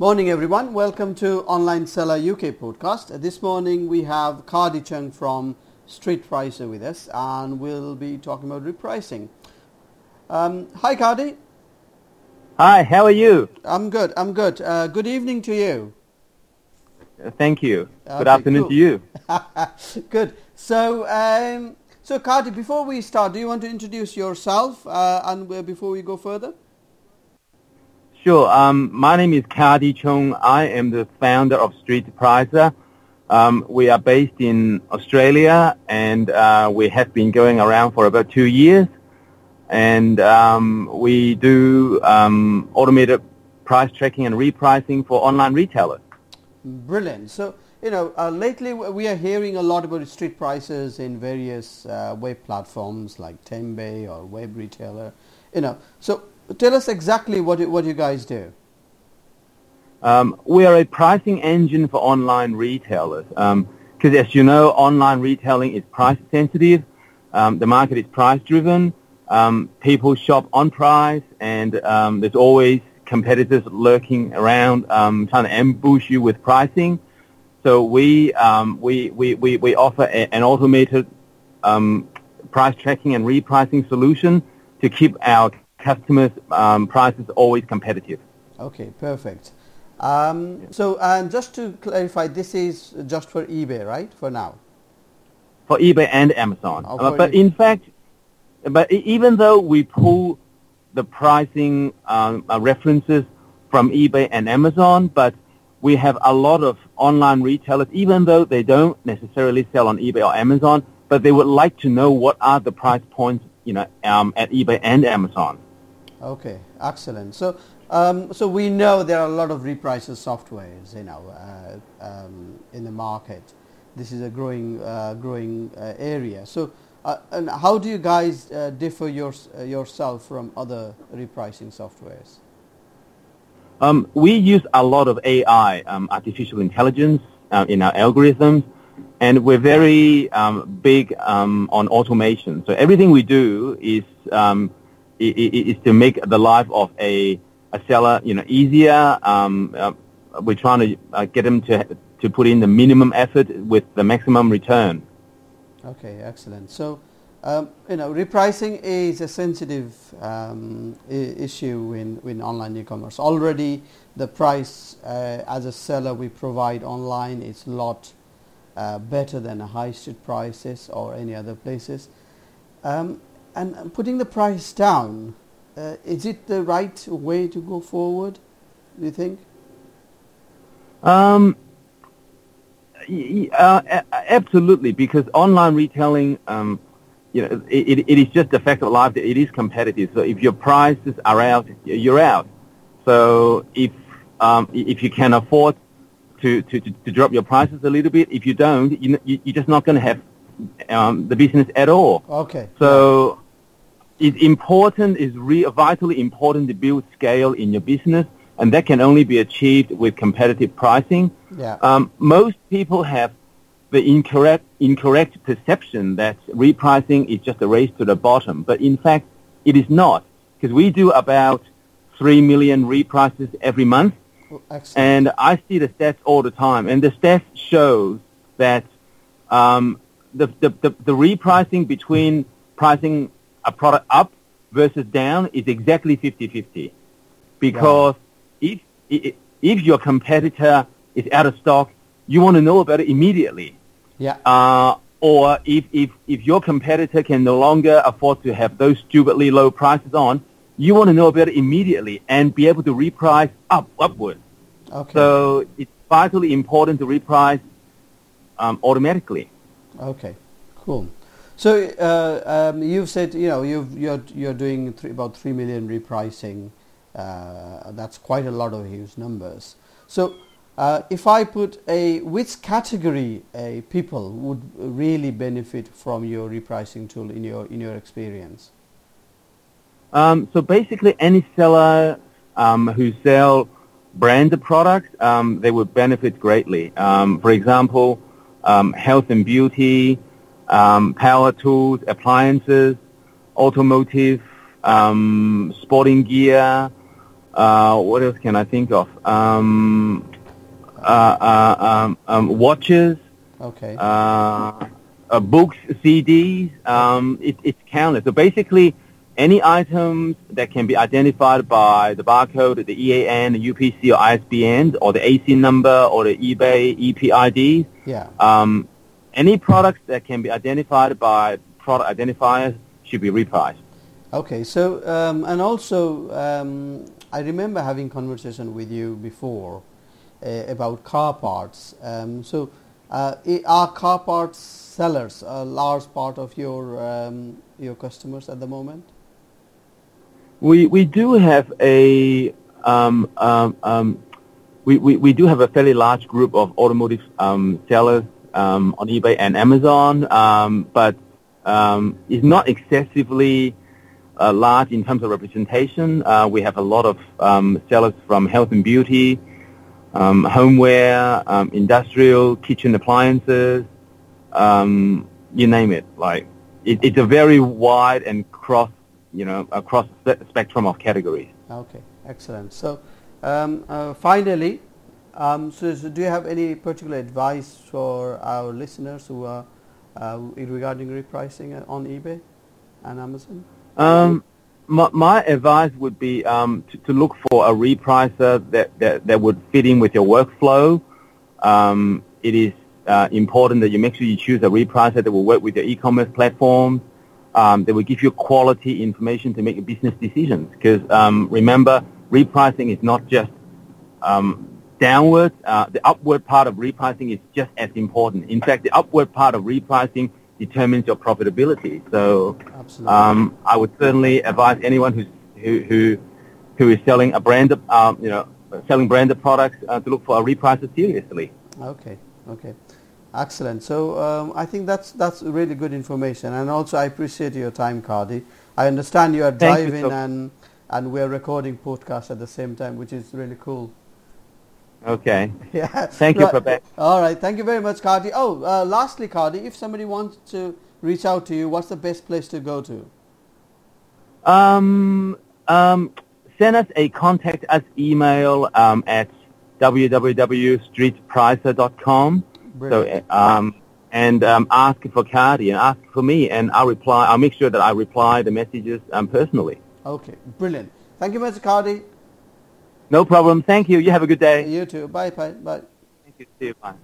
Morning, everyone. Welcome to Online Seller UK podcast. This morning we have Cardy Chung from Streetpricer with us, and we'll be talking about repricing. Um, hi, Cardy. Hi, how are you? I'm good. I'm good. Uh, good evening to you. Thank you. Good Okay, afternoon cool. to you. good. So, um, so Cardy, before we start, do you want to introduce yourself, uh, and before we go further? Sure. Um, my name is Cardy Chung. I am the founder of Street Pricer. Um, we are based in Australia, and uh, we have been going around for about two years. And um, we do um, automated price tracking and repricing for online retailers. Brilliant. So, you know, uh, lately we are hearing a lot about street prices in various uh, web platforms like Tembe or Web Retailer. You know, so tell us exactly what you, what you guys do. Um, we are a pricing engine for online retailers because, as you know, online retailing is price sensitive. Um, the market is price driven. Um, people shop on price, and um, there's always competitors lurking around um, trying to ambush you with pricing. So we um, we, we, we, we offer a, an automated um, price tracking and repricing solution to keep our customers' um, prices always competitive. Okay, perfect. Um, so, and just to clarify, this is just for eBay, right? For now. for eBay and Amazon. Oh, Uh, but e- in fact, but even though we pull the pricing um, uh, references from eBay and Amazon, but we have a lot of online retailers, even though they don't necessarily sell on eBay or Amazon, but they would like to know what are the price points, you know, um, at eBay and Amazon. Okay, excellent. So, um, so we know there are a lot of repricer softwares, you know, uh, um, in the market. This is a growing, uh, growing uh, area. So, uh, and how do you guys uh, differ your, uh, yourself from other repricing softwares? Um, we use a lot of AI, um, artificial intelligence, in our algorithms, and we're very um, big um, on automation. So everything we do is is to make the life of a, a seller, you know, easier. Um, uh, we're trying to uh, get them to to put in the minimum effort with the maximum return. Okay, excellent. So, um, you know, repricing is a sensitive um, I- issue in, in online e-commerce. Already, the price uh, as a seller we provide online is a lot uh, better than high street prices or any other places. Um, and putting the price down, uh, is it the right way to go forward? Do you think? Um, uh, absolutely, because online retailing, um, you know, it, it, it is just a fact of life that it is competitive. So if your prices are out, you're out. So if um, if you can afford to, to, to, drop your prices a little bit, if you don't, you, you- you're just not going to have um, the business at all. Okay. So it's important, it's re- vitally important to build scale in your business, and that can only be achieved with competitive pricing. Yeah. Um, most people have the incorrect, incorrect perception that repricing is just a race to the bottom, but in fact, it is not, because we do about 3 million reprices every month, Excellent. and I see the stats all the time, and the stats shows that um, the, the, the, the repricing between pricing a product up versus down is exactly 50-50. Because if, if your competitor is out of stock, you want to know about it immediately. yeah. Uh, or if, if, if your competitor can no longer afford to have those stupidly low prices on, you want to know about it immediately and be able to reprice up, upward. Okay. So it's vitally important to reprice um, automatically. Okay, cool. So uh, um, you've said you know you've, you're you're doing three, about three million repricing. Uh, that's quite a lot of huge numbers. So uh, if I put a which category a people would really benefit from your repricing tool in your in your experience? Um, so basically, any seller um, who sell branded products, um, they would benefit greatly. Um, for example, um, health and beauty, um, power tools, appliances, automotive, um, sporting gear, uh, what else can I think of? Um, uh, uh, um, um, watches, Okay. uh, uh, books, CDs. Um, it, it's countless. So basically, any items that can be identified by the barcode, the EAN, the UPC or ISBN, or the ASIN number, or the eBay EPID. yeah. Um, any products that can be identified by product identifiers should be repriced. Okay. So um, and also um, I remember having conversation with you before uh, about car parts. Um, so uh, are car parts sellers a large part of your um, your customers at the moment? We we do have a um, um, um, we, we, we do have a fairly large group of automotive um, sellers um, on eBay and Amazon, um, but um, it's not excessively uh, large in terms of representation. Uh, we have a lot of um, sellers from health and beauty, um, homeware, um, industrial, kitchen appliances, um, you name it. Like it, it's a very wide and cross, you know, across the spectrum of categories. Okay, excellent. So um, uh, finally, um, so, so do you have any particular advice for our listeners who are uh, regarding repricing on eBay and Amazon? Um, my, my advice would be um, to, to look for a repricer that, that, that would fit in with your workflow. Um, it is uh, important that you make sure you choose a repricer that will work with your e-commerce platform, um, that will give you quality information to make business decisions. Because um, remember, repricing is not just um, downward. Uh, the upward part of repricing is just as important. In fact, the upward part of repricing determines your profitability. So um, I would certainly advise anyone who's, who, who, who is selling a branded, um, you know, selling branded products uh, to look for a repricer seriously. Okay, okay, excellent. So um, I think that's that's really good information, and also I appreciate your time, Cardy. I understand you are Thank you driving so- and and we're recording podcast at the same time, which is really cool. Okay. Yeah. Thank you, Right. All right. Thank you very much, Cardy. Oh, uh, lastly, Cardy, if somebody wants to reach out to you, what's the best place to go to? Um, um, send us a contact us email um, at www.streetpricer.com. Brilliant. So, um, and um, ask for Cardy and ask for me, and I'll reply. I'll make sure that I reply the messages um, personally. okay. Brilliant. Thank you, Mr. Cardy. No problem. Thank you. You have a good day. You too. Bye. Bye. Bye. Thank you. See you. Bye.